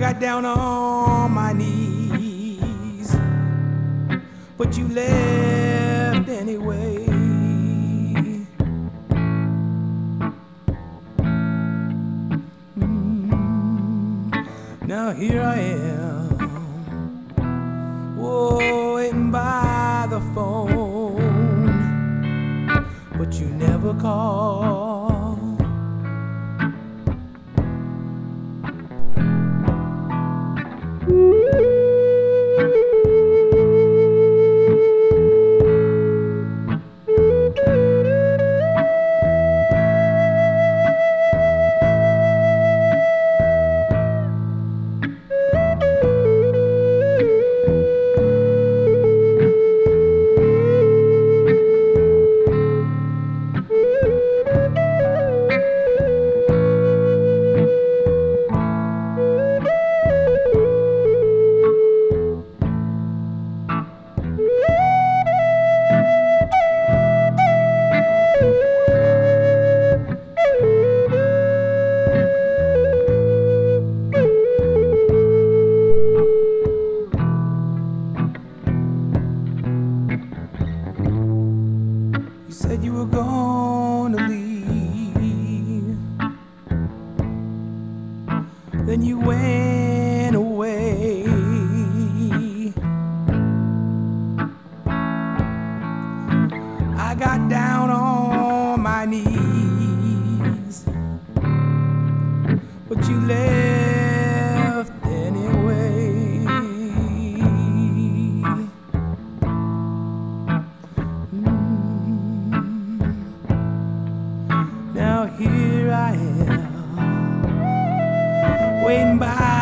got down on my knees, but you left anyway. Mm. Now here I am, waiting by the phone, but you never call. Then you went away. I got down on my knees. But you left am,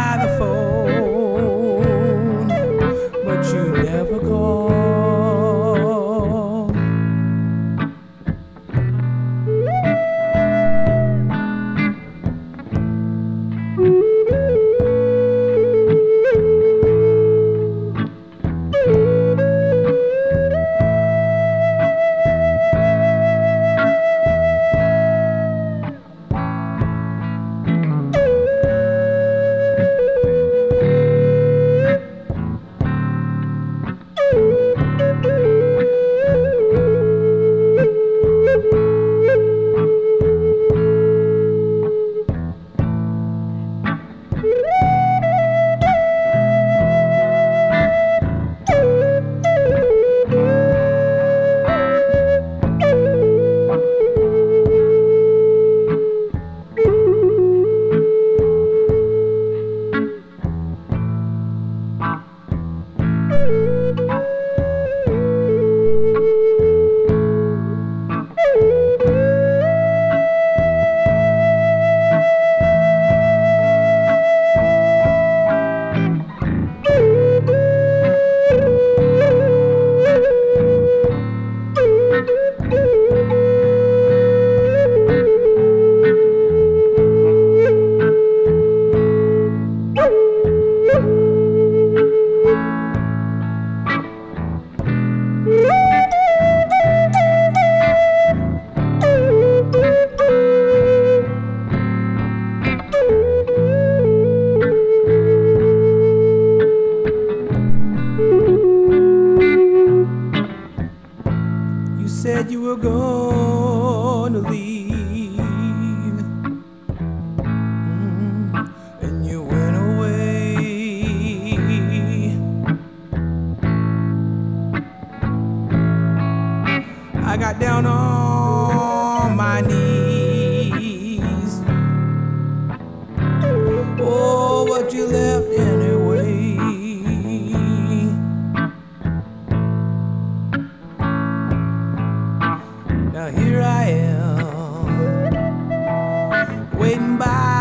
said you were gonna leave, Mm, and you went away. I got down on my knees. Now here I am, waiting by